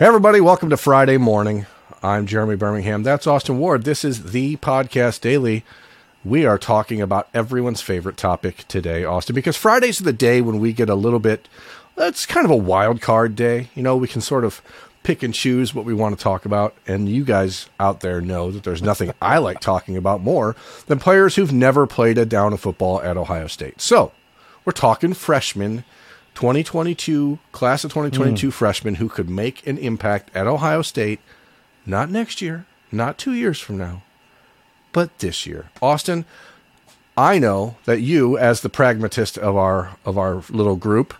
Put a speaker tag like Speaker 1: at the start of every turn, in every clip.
Speaker 1: Hey, everybody, welcome to Friday morning. I'm Jeremy Birmingham. That's Austin Ward. This is the Podcast Daily. We are talking about everyone's favorite topic today, Austin, because Fridays are the day when we get a little bit, it's kind of a wild card day. You know, we can sort of pick and choose what we want to talk about. And you guys out there know that there's nothing I like talking about more than players who've never played a down of football at Ohio State. So we're talking freshmen 2022 class of 2022 mm. freshmen who could make an impact at Ohio State, not next year, not two years from now, but this year. Austin, I know that you, as the pragmatist of our of our little group,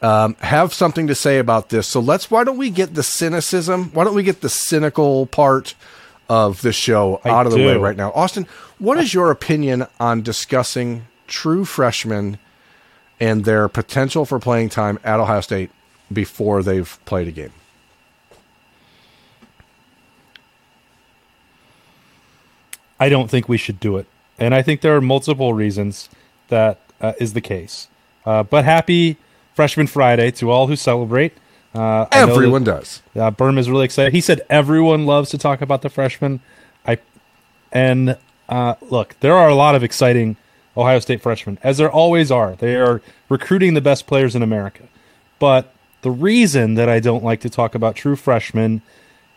Speaker 1: um, have something to say about this. So let's. Why don't we get the cynicism? Why don't we get the cynical part of the show I out of the way right now, Austin? What is your opinion on discussing true freshmen? And their potential for playing time at Ohio State before they've played a game.
Speaker 2: I don't think we should do it. And I think there are multiple reasons that uh, is the case. Uh, but happy Freshman Friday to all who celebrate.
Speaker 1: Uh, everyone that, does.
Speaker 2: Uh, Berm is really excited. He said everyone loves to talk about the freshmen. I and uh, look, there are a lot of exciting Ohio State freshmen, as there always are. They are recruiting the best players in America. But the reason that I don't like to talk about true freshmen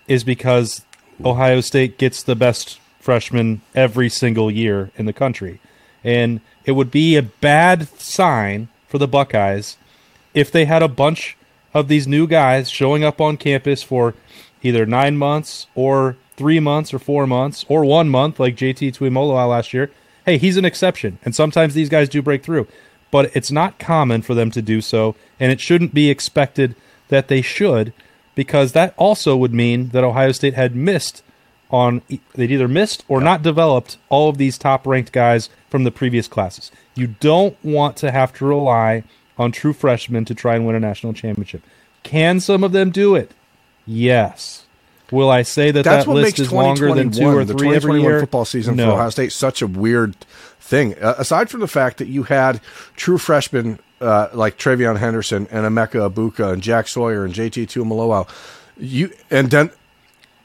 Speaker 2: is because Ohio State gets the best freshmen every single year in the country. And it would be a bad sign for the Buckeyes if they had a bunch of these new guys showing up on campus for either nine months or three months or four months or one month, like JT Tuimoloau last year, hey, he's an exception. And sometimes these guys do break through. But it's not common for them to do so. And it shouldn't be expected that they should, because that also would mean that Ohio State had missed on, they'd either missed or not developed all of these top ranked guys from the previous classes. You don't want to have to rely on true freshmen to try and win a national championship. Can some of them do it? Yes. Will I say that
Speaker 1: That's
Speaker 2: that list is longer than two or three every year?
Speaker 1: football season no. for Ohio State such a weird thing. Uh, aside from the fact that you had true freshmen uh, like TreVeyon Henderson and Emeka Egbuka and Jack Sawyer and JT Tuimoloau, you and Den-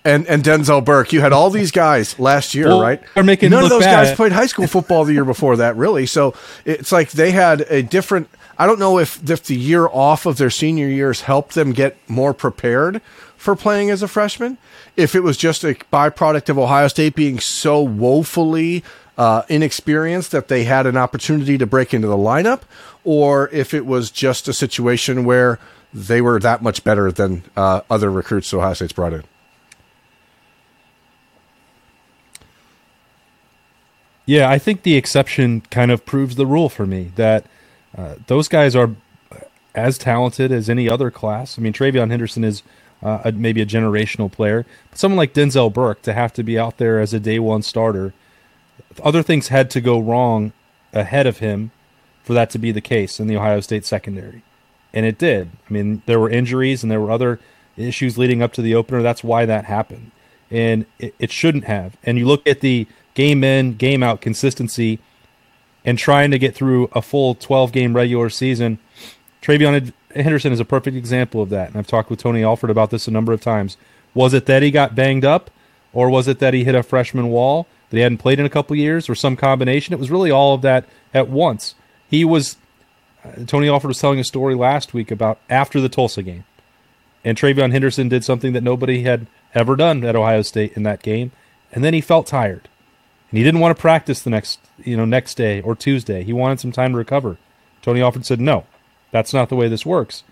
Speaker 1: and and Denzel Burke. You had all these guys last year, well, right?
Speaker 2: making
Speaker 1: None of those
Speaker 2: bad.
Speaker 1: guys played high school football the year before that, really. So it's like they had a different. I don't know if if the year off of their senior years helped them get more prepared for playing as a freshman. If it was just a byproduct of Ohio State being so woefully uh, inexperienced that they had an opportunity to break into the lineup, or if it was just a situation where they were that much better than uh, other recruits Ohio State's brought in.
Speaker 2: Yeah, I think the exception kind of proves the rule for me that uh, those guys are as talented as any other class. I mean, TreVeyon Henderson is uh, a, maybe a generational player. But someone like Denzel Burke to have to be out there as a day one starter, other things had to go wrong ahead of him for that to be the case in the Ohio State secondary. And it did. I mean, there were injuries and there were other issues leading up to the opener. That's why that happened. And it, it shouldn't have. And you look at the game in, game out consistency and trying to get through a full 12 game regular season. TreVeyon Henderson is a perfect example of that. And I've talked with Tony Alford about this a number of times. Was it that he got banged up, or was it that he hit a freshman wall that he hadn't played in a couple years, or some combination? It was really all of that at once. He was. Uh, Tony Alford was telling a story last week about after the Tulsa game, and TreVeyon Henderson did something that nobody had ever done at Ohio State in that game, and then he felt tired, and he didn't want to practice the next you know next day or Tuesday. He wanted some time to recover. Tony Alford said, "No, that's not the way this works.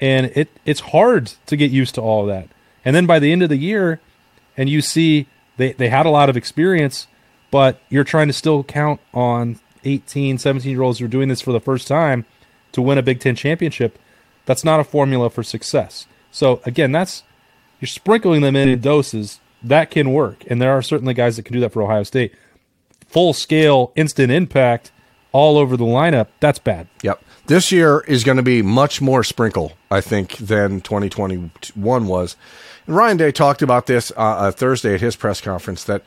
Speaker 2: And it it's hard to get used to all of that. And then by the end of the year, and you see they, they had a lot of experience, but you're trying to still count on 18, 17 year olds who are doing this for the first time to win a Big Ten championship. That's not a formula for success. So again, that's you're sprinkling them in in doses. That can work. And there are certainly guys that can do that for Ohio State. Full scale, instant impact all over the lineup, that's bad.
Speaker 1: Yep. This year is going to be much more sprinkle, I think, than 2021 was. And Ryan Day talked about this uh, uh, Thursday at his press conference that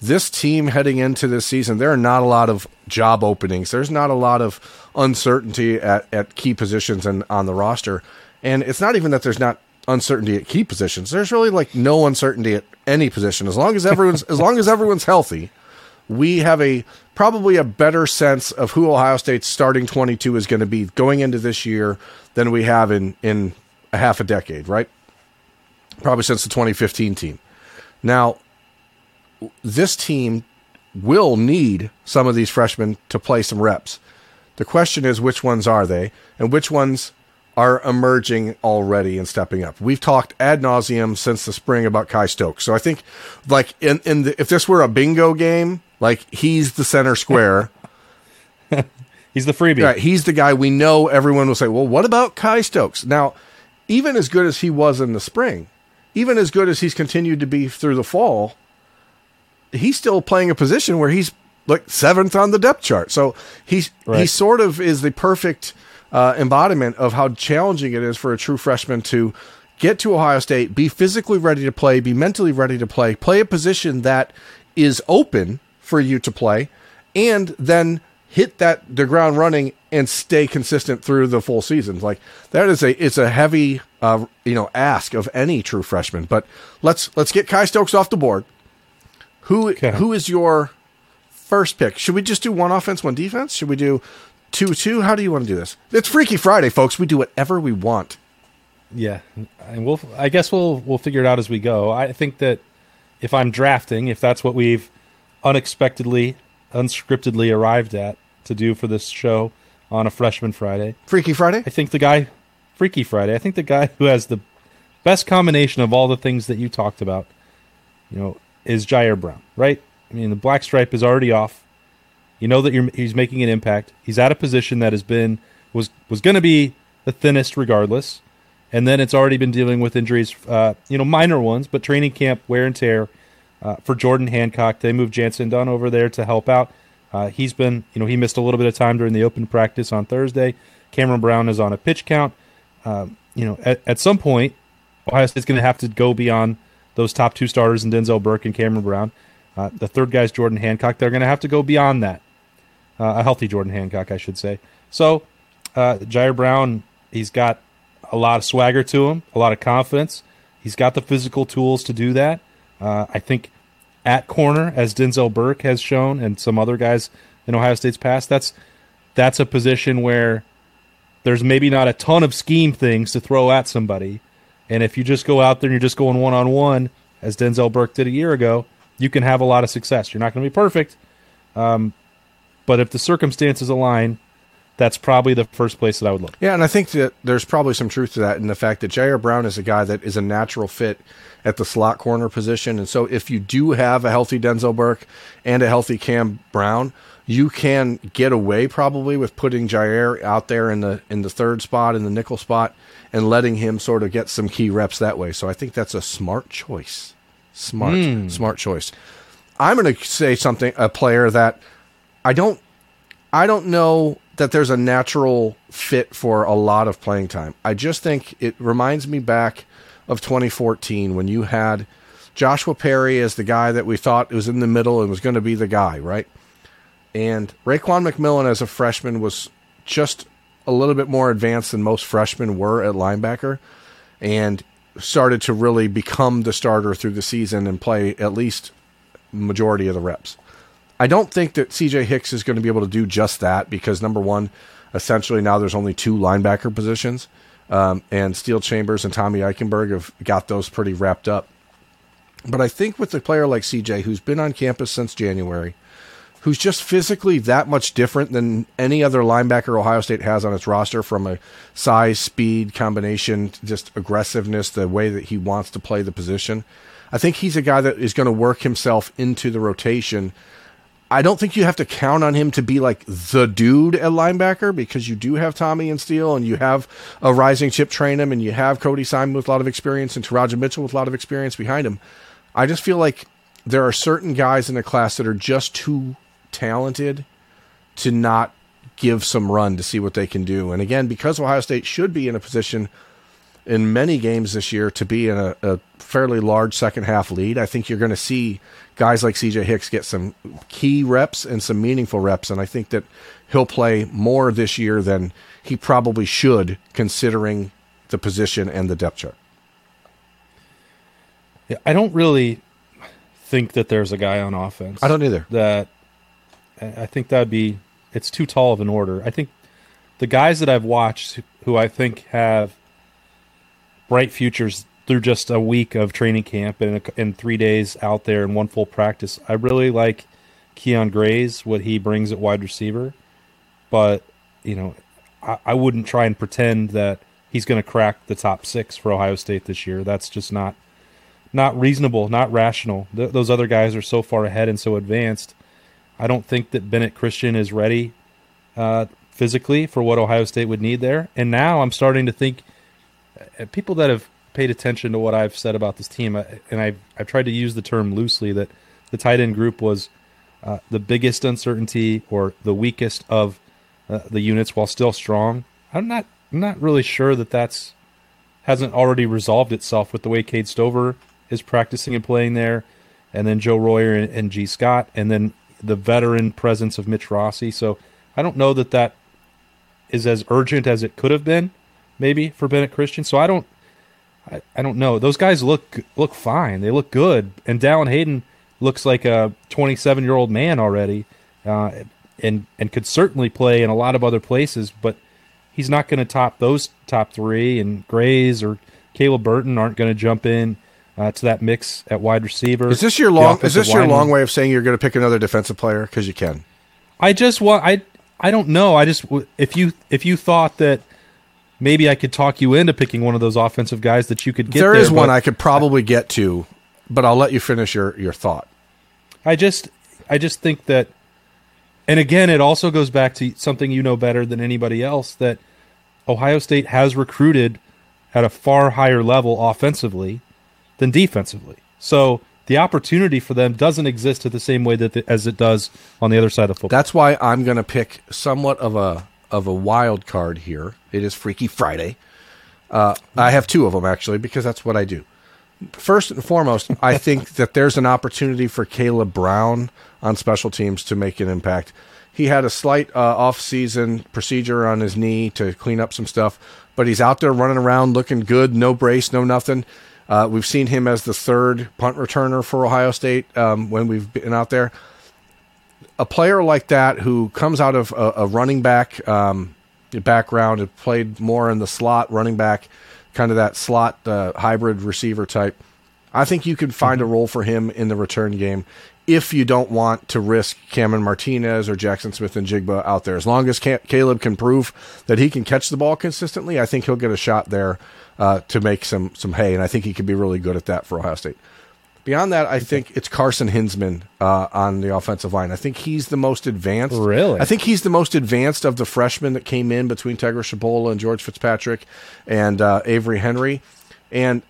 Speaker 1: this team heading into this season, there are not a lot of job openings. There's not a lot of uncertainty at, at key positions and on the roster. And it's not even that there's not uncertainty at key positions. There's really like no uncertainty at any position as long as everyone's as long as everyone's healthy. We have a probably a better sense of who Ohio State's starting 22 is going to be going into this year than we have in in a half a decade, right? Probably since the 2015 team. Now, this team will need some of these freshmen to play some reps. The question is which ones are they and which ones are emerging already and stepping up. We've talked ad nauseum since the spring about Kye Stokes. So I think like in, in the, if this were a bingo game, like he's the center square.
Speaker 2: he's the freebie.
Speaker 1: Right, he's the guy we know everyone will say, well, what about Kye Stokes? Now, even as good as he was in the spring, even as good as he's continued to be through the fall, he's still playing a position where he's like seventh on the depth chart. So he's right. he sort of is the perfect uh, embodiment of how challenging it is for a true freshman to get to Ohio State, be physically ready to play, be mentally ready to play, play a position that is open for you to play, and then hit that the ground running and stay consistent through the full season. Like that is a it's a heavy uh, you know ask of any true freshman. But let's let's get Kye Stokes off the board. Who okay. who is your first pick? Should we just do one offense, one defense? Should we do two two? How do you want to do this? It's Freaky Friday, folks. We do whatever we want.
Speaker 2: Yeah, and we'll. I guess we'll we'll figure it out as we go. I think that if I'm drafting, if that's what we've unexpectedly, unscriptedly arrived at to do for this show on a freshman Friday,
Speaker 1: Freaky Friday.
Speaker 2: I think the guy, Freaky Friday. I think the guy who has the best combination of all the things that you talked about, you know, is Jyaire Brown, right? I mean, the black stripe is already off. You know that he's making an impact. He's at a position that has been was was going to be the thinnest regardless, and then it's already been dealing with injuries, uh, you know, minor ones, but training camp wear and tear. Uh, for Jordan Hancock, they moved Jantzen Dunn over there to help out. Uh, he's been, you know, he missed a little bit of time during the open practice on Thursday. Cameron Brown is on a pitch count. Um, you know, at, at some point, Ohio State's going to have to go beyond those top two starters in Denzel Burke and Cameron Brown. Uh, the third guy's Jordan Hancock. They're going to have to go beyond that. Uh, a healthy Jordan Hancock, I should say. So, uh, Jyaire Brown, he's got a lot of swagger to him, a lot of confidence. He's got the physical tools to do that. Uh, I think at corner, as Denzel Burke has shown, and some other guys in Ohio State's past, that's that's a position where there's maybe not a ton of scheme things to throw at somebody, and if you just go out there and you're just going one on one, as Denzel Burke did a year ago, you can have a lot of success. You're not going to be perfect, um, but if the circumstances align, that's probably the first place that I would look.
Speaker 1: Yeah, and I think that there's probably some truth to that in the fact that Jyaire Brown is a guy that is a natural fit at the slot corner position. And so if you do have a healthy Denzel Burke and a healthy Cam Brown, you can get away probably with putting Jyaire out there in the in the third spot in the nickel spot and letting him sort of get some key reps that way. So I think that's a smart choice. Smart, mm. smart choice. I'm going to say something a player that I don't I don't know that there's a natural fit for a lot of playing time. I just think it reminds me back of 2014 when you had Joshua Perry as the guy that we thought was in the middle and was going to be the guy, right? And Raekwon McMillan as a freshman was just a little bit more advanced than most freshmen were at linebacker and started to really become the starter through the season and play at least majority of the reps. I don't think that CJ Hicks is going to be able to do just that because number one, essentially now there's only two linebacker positions, um, and Steele Chambers and Tommy Eichenberg have got those pretty wrapped up. But I think with a player like CJ, who's been on campus since January, who's just physically that much different than any other linebacker Ohio State has on its roster from a size, speed, combination, just aggressiveness, the way that he wants to play the position. I think he's a guy that is going to work himself into the rotation I don't think you have to count on him to be like the dude at linebacker because you do have Tommy and Steele and you have a rising Chip Trayanum and you have Cody Simon with a lot of experience and Teradja Mitchell with a lot of experience behind him. I just feel like there are certain guys in the class that are just too talented to not give some run to see what they can do. And again, because Ohio State should be in a position in many games this year to be in a, a fairly large second half lead, I think you're going to see guys like CJ Hicks get some key reps and some meaningful reps. And I think that he'll play more this year than he probably should, considering the position and the depth chart.
Speaker 2: Yeah, I don't really think that there's a guy on offense.
Speaker 1: I don't either.
Speaker 2: That I think that'd be it's too tall of an order. I think the guys that I've watched who I think have bright futures through just a week of training camp and, and three days out there and one full practice. I really like Kyion Grayes', what he brings at wide receiver, but you know, I, I wouldn't try and pretend that he's going to crack the top six for Ohio State this year. That's just not not reasonable, not rational. Th- those other guys are so far ahead and so advanced. I don't think that Bennett Christian is ready uh, physically for what Ohio State would need there. And now I'm starting to think people that have paid attention to what I've said about this team, uh, and I've, I've tried to use the term loosely that the tight end group was uh, the biggest uncertainty or the weakest of uh, the units while still strong. I'm not I'm not really sure that that's hasn't already resolved itself with the way Cade Stover is practicing and playing there, and then Joe Royer and, and Gee Scott, and then the veteran presence of Mitch Rossi. So I don't know that that is as urgent as it could have been, maybe for Bennett Christian. So I don't I, I don't know. Those guys look look fine. They look good. And Dallan Hayden looks like a 27 year old man already, uh, and and could certainly play in a lot of other places. But he's not going to top those top three. And Grayes or Caleb Burton aren't going to jump in uh, to that mix at wide receiver.
Speaker 1: Is this your long? Is this your lineman. long way of saying you're going to pick another defensive player because you can?
Speaker 2: I just want. I I don't know. I just if you if you thought that maybe I could talk you into picking one of those offensive guys that you could get.
Speaker 1: There,
Speaker 2: there
Speaker 1: is one I could probably get to, but I'll let you finish your, your thought.
Speaker 2: I just I just think that and again it also goes back to something you know better than anybody else that Ohio State has recruited at a far higher level offensively than defensively. So the opportunity for them doesn't exist at the same way that the, as it does on the other side of football.
Speaker 1: That's why I'm going to pick somewhat of a of a wild card here. It is Freaky Friday. Uh, I have two of them actually because that's what I do. First and foremost, I think that there's an opportunity for Caleb Brown on special teams to make an impact. He had a slight uh, off-season procedure on his knee to clean up some stuff, but he's out there running around looking good, no brace, no nothing. Uh, we've seen him as the third punt returner for Ohio State um, when we've been out there a player like that who comes out of a, a running back um, background and played more in the slot running back, kind of that slot uh, hybrid receiver type. I think you could find mm-hmm. a role for him in the return game if you don't want to risk Cameron Martinez or Jaxon Smith-Njigba out there. As long as Caleb can prove that he can catch the ball consistently, I think he'll get a shot there uh, to make some some hay, and I think he could be really good at that for Ohio State. Beyond that, I think it's Carson Hinzman uh, on the offensive line. I think he's the most advanced.
Speaker 2: Really?
Speaker 1: I think he's the most advanced of the freshmen that came in between Tegra Tshabola and George Fitzpatrick and uh, Avery Henry. And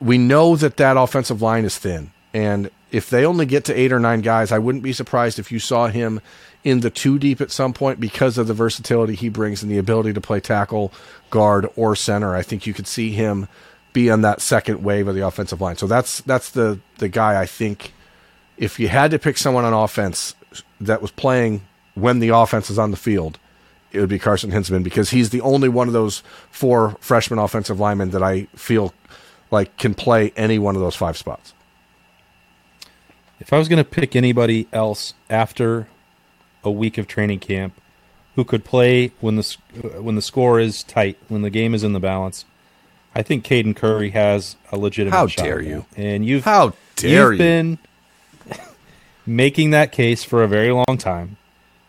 Speaker 1: we know that that offensive line is thin. And if they only get to eight or nine guys, I wouldn't be surprised if you saw him in the two deep at some point because of the versatility he brings and the ability to play tackle, guard, or center. I think you could see him – be on that second wave of the offensive line. So that's that's the the guy I think if you had to pick someone on offense that was playing when the offense is on the field, it would be Carson Hinzman because he's the only one of those four freshman offensive linemen that I feel like can play any one of those five spots.
Speaker 2: If I was going to pick anybody else after a week of training camp who could play when the when the score is tight, when the game is in the balance, I think Caden Curry has a legitimate.
Speaker 1: How
Speaker 2: shot
Speaker 1: dare you?
Speaker 2: And you've
Speaker 1: how dare
Speaker 2: you've you? been making that case for a very long time,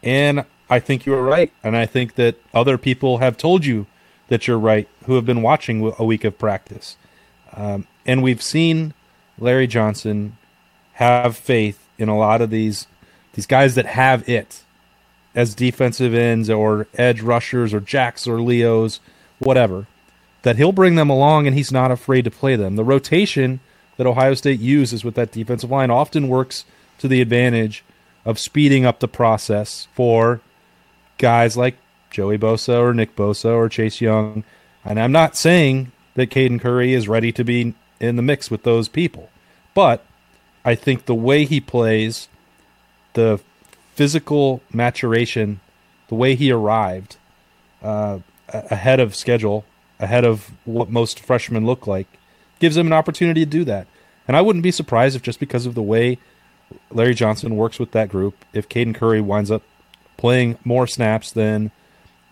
Speaker 2: and I think you are right. And I think that other people have told you that you're right who have been watching a week of practice. Um, and we've seen Larry Johnson have faith in a lot of these these guys that have it as defensive ends or edge rushers or jacks or leos, whatever that he'll bring them along and he's not afraid to play them. The rotation that Ohio State uses with that defensive line often works to the advantage of speeding up the process for guys like Joey Bosa or Nick Bosa or Chase Young. And I'm not saying that Caden Curry is ready to be in the mix with those people, but I think the way he plays, the physical maturation, the way he arrived uh, ahead of schedule ahead of what most freshmen look like, gives him an opportunity to do that. And I wouldn't be surprised if just because of the way Larry Johnson works with that group, if Caden Curry winds up playing more snaps than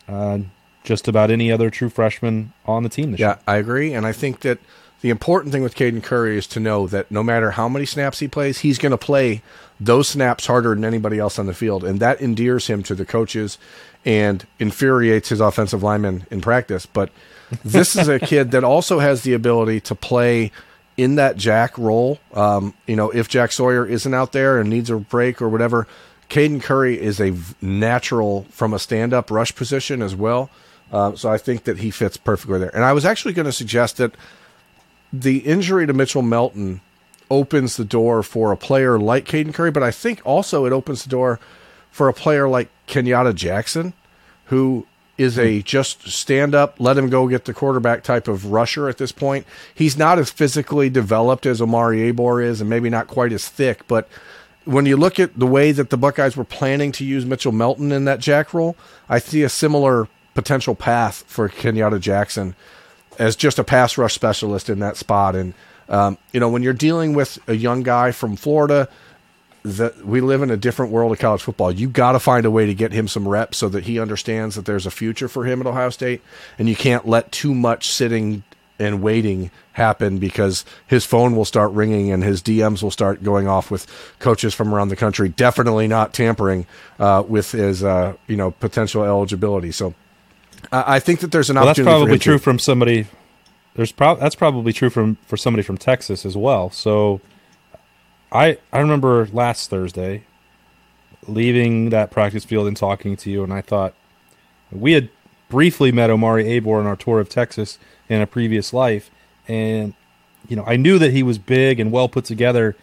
Speaker 2: uh, just about any other true freshman on the team this
Speaker 1: Yeah,
Speaker 2: year.
Speaker 1: Yeah, I agree, and I think that the important thing with Caden Curry is to know that no matter how many snaps he plays, he's going to play those snaps harder than anybody else on the field, and that endears him to the coaches and infuriates his offensive linemen in practice. But this is a kid that also has the ability to play in that Jack role. Um, you know, if Jack Sawyer isn't out there and needs a break or whatever, Caden Curry is a natural from a stand-up rush position as well. Uh, so I think that he fits perfectly there. And I was actually going to suggest that the injury to Mitchell Melton opens the door for a player like Caden Curry, but I think also it opens the door for a player like Kenyatta Jackson, who is a just stand up, let him go get the quarterback type of rusher at this point. He's not as physically developed as Omari Abor is, and maybe not quite as thick, but when you look at the way that the Buckeyes were planning to use Mitchell Melton in that jack role, I see a similar potential path for Kenyatta Jackson as just a pass rush specialist in that spot. And um, you know, when you're dealing with a young guy from Florida, that we live in a different world of college football. You got to find a way to get him some reps so that he understands that there's a future for him at Ohio State, and you can't let too much sitting and waiting happen because his phone will start ringing and his DMs will start going off with coaches from around the country. Definitely not tampering uh, with his uh, you know potential eligibility. So I I think that there's an
Speaker 2: Well, that's
Speaker 1: opportunity. for
Speaker 2: probably true
Speaker 1: to-
Speaker 2: from somebody. There's prob that's probably true from for somebody from Texas as well. So, I I remember last Thursday leaving that practice field and talking to you, and I thought we had briefly met Omari Abor on our tour of Texas in a previous life, and you know I knew that he was big and well put together,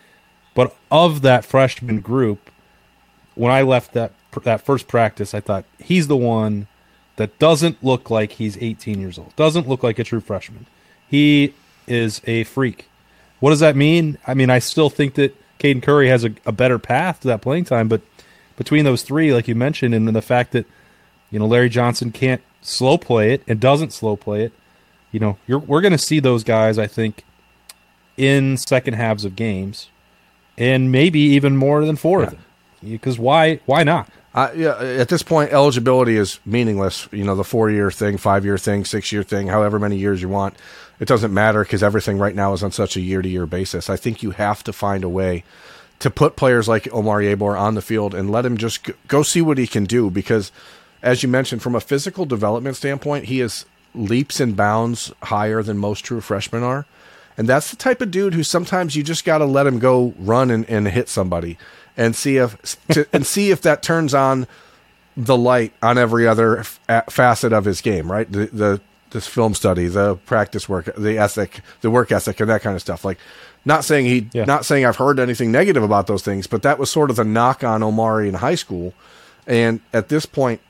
Speaker 2: but of that freshman group, when I left that that first practice, I thought he's the one that doesn't look like he's 18 years old. Doesn't look like a true freshman. He is a freak. What does that mean? I mean, I still think that Caden Curry has a, a better path to that playing time, but between those three, like you mentioned, and then the fact that you know Larry Johnson can't slow play it and doesn't slow play it, you know, you're, we're going to see those guys. I think in second halves of games, and maybe even more than four of them. Because why? Why not?
Speaker 1: Uh, yeah, at this point, eligibility is meaningless. You know, the four year thing, five year thing, six year thing, however many years you want. It doesn't matter because everything right now is on such a year to year basis. I think you have to find a way to put players like Omari Abor on the field and let him just go see what he can do because, as you mentioned, from a physical development standpoint, he is leaps and bounds higher than most true freshmen are. And that's the type of dude who sometimes you just got to let him go run and, and hit somebody and see if to, and see if that turns on the light on every other f- facet of his game, right? The, the this film study, the practice work, the ethic, the work ethic, and that kind of stuff. Like, not saying he,
Speaker 2: Yeah.
Speaker 1: not saying I've heard anything negative about those things, but that was sort of the knock on Omari in high school. And at this point,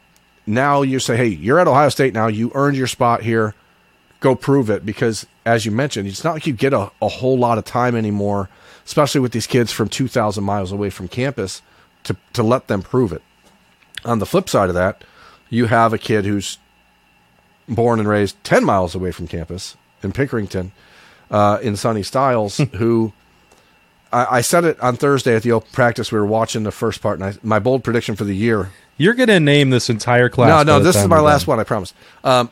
Speaker 1: now you say, hey, you're at Ohio State now. You earned your spot here. Go prove it because, as you mentioned, it's not like you get a, a whole lot of time anymore, especially with these kids from 2,000 miles away from campus, to, to let them prove it. On the flip side of that, you have a kid who's born and raised 10 miles away from campus in Pickerington, uh, in Sonny Styles, who I, I said it on Thursday at the open practice. We were watching the first part, and I, my bold prediction for the year
Speaker 2: You're going to name this entire class.
Speaker 1: no, no, this is my last
Speaker 2: done.
Speaker 1: one. I promise. Um,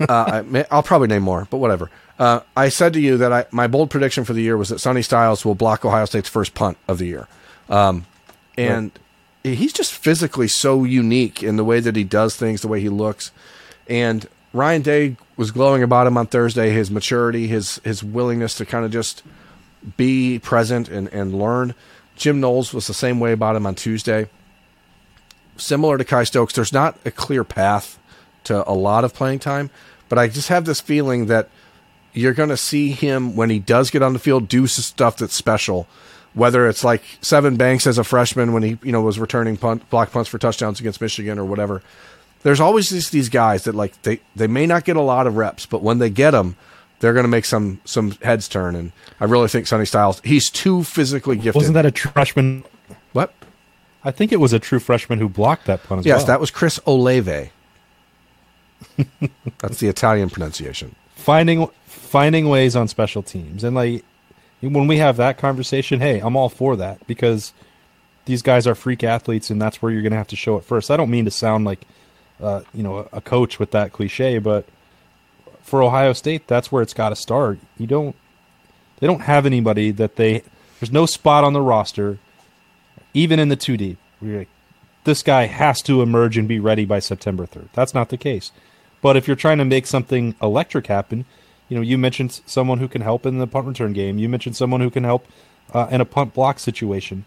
Speaker 1: uh, I may, I'll probably name more, but whatever. Uh, I said to you that I, my bold prediction for the year was that Sonny Styles will block Ohio State's first punt of the year, um, and he's just physically so unique in the way that he does things, the way he looks, and Ryan Day was glowing about him on Thursday. His maturity, his his willingness to kind of just be present and, and learn. Jim Knowles was the same way about him on Tuesday similar to Kye Stokes, there's not a clear path to a lot of playing time, but I just have this feeling that you're going to see him when he does get on the field do stuff that's special. Whether it's like Sevyn Banks as a freshman when he you know was returning punt, block punts for touchdowns against Michigan or whatever. There's always these, these guys that like they, they may not get a lot of reps, but when they get them, they're going to make some some heads turn. And I really think Sonny Styles he's too physically gifted.
Speaker 2: Wasn't that a true freshman?
Speaker 1: what?
Speaker 2: I think it was a true freshman who blocked that punt as
Speaker 1: Yes,
Speaker 2: well.
Speaker 1: that was Chris Olave. That's the Italian pronunciation.
Speaker 2: finding finding ways on special teams and like when we have that conversation, hey, I'm all for that because these guys are freak athletes, and that's where you're going to have to show it first. I don't mean to sound like, uh, you know, a coach with that cliche, but for Ohio State, that's where it's got to start. You don't, they don't have anybody that they. There's no spot on the roster, even in the two D. This guy has to emerge and be ready by September 3rd. That's not the case. But if you're trying to make something electric happen, you know, you mentioned someone who can help in the punt return game. You mentioned someone who can help uh, in a punt block situation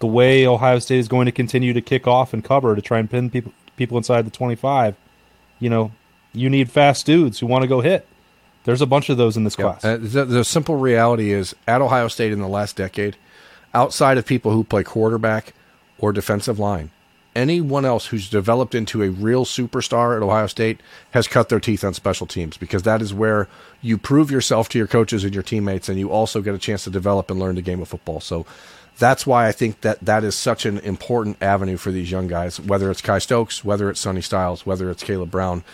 Speaker 2: the way Ohio State is going to continue to kick off and cover to try and pin people people inside the 25, you know, you need fast dudes who want to go hit. There's a bunch of those in this class.
Speaker 1: Uh, the, the simple reality is at Ohio State in the last decade, outside of people who play quarterback or defensive line, anyone else who's developed into a real superstar at Ohio State has cut their teeth on special teams because that is where you prove yourself to your coaches and your teammates, and you also get a chance to develop and learn the game of football. So that's why I think that that is such an important avenue for these young guys, whether it's Kye Stokes, whether it's Sonny Styles, whether it's Caleb Brown,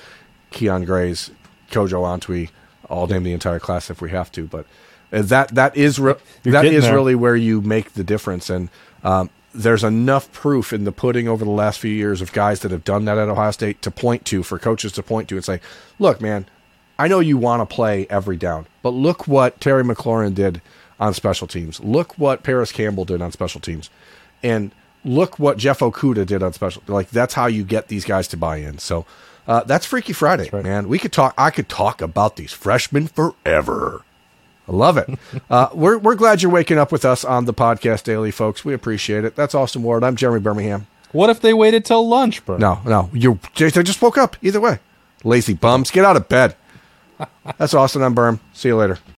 Speaker 1: Kyion Grayes, Kojo Antwi. I'll name the entire class if we have to, but uh, that that is re- that is there. really where you make the difference. And um, there's enough proof in the pudding over the last few years of guys that have done that at Ohio State to point to for coaches to point to and say, "Look, man, I know you want to play every down, but look what Terry McLaurin did on special teams. Look what Parris Campbell did on special teams, and look what Jeff Okudah did on special. Like that's how you get these guys to buy in. So uh, that's Freaky Friday, right. man. We could talk. I could talk about these freshmen forever. I love it. uh, we're we're glad you're waking up with us on the podcast daily, folks. We appreciate it. That's Austin Ward. I'm Jeremy Birmingham.
Speaker 2: What if they waited till lunch, bro?
Speaker 1: No, no. You they just woke up. Either way, lazy bums, get out of bed. That's Austin. I'm Berm. See you later.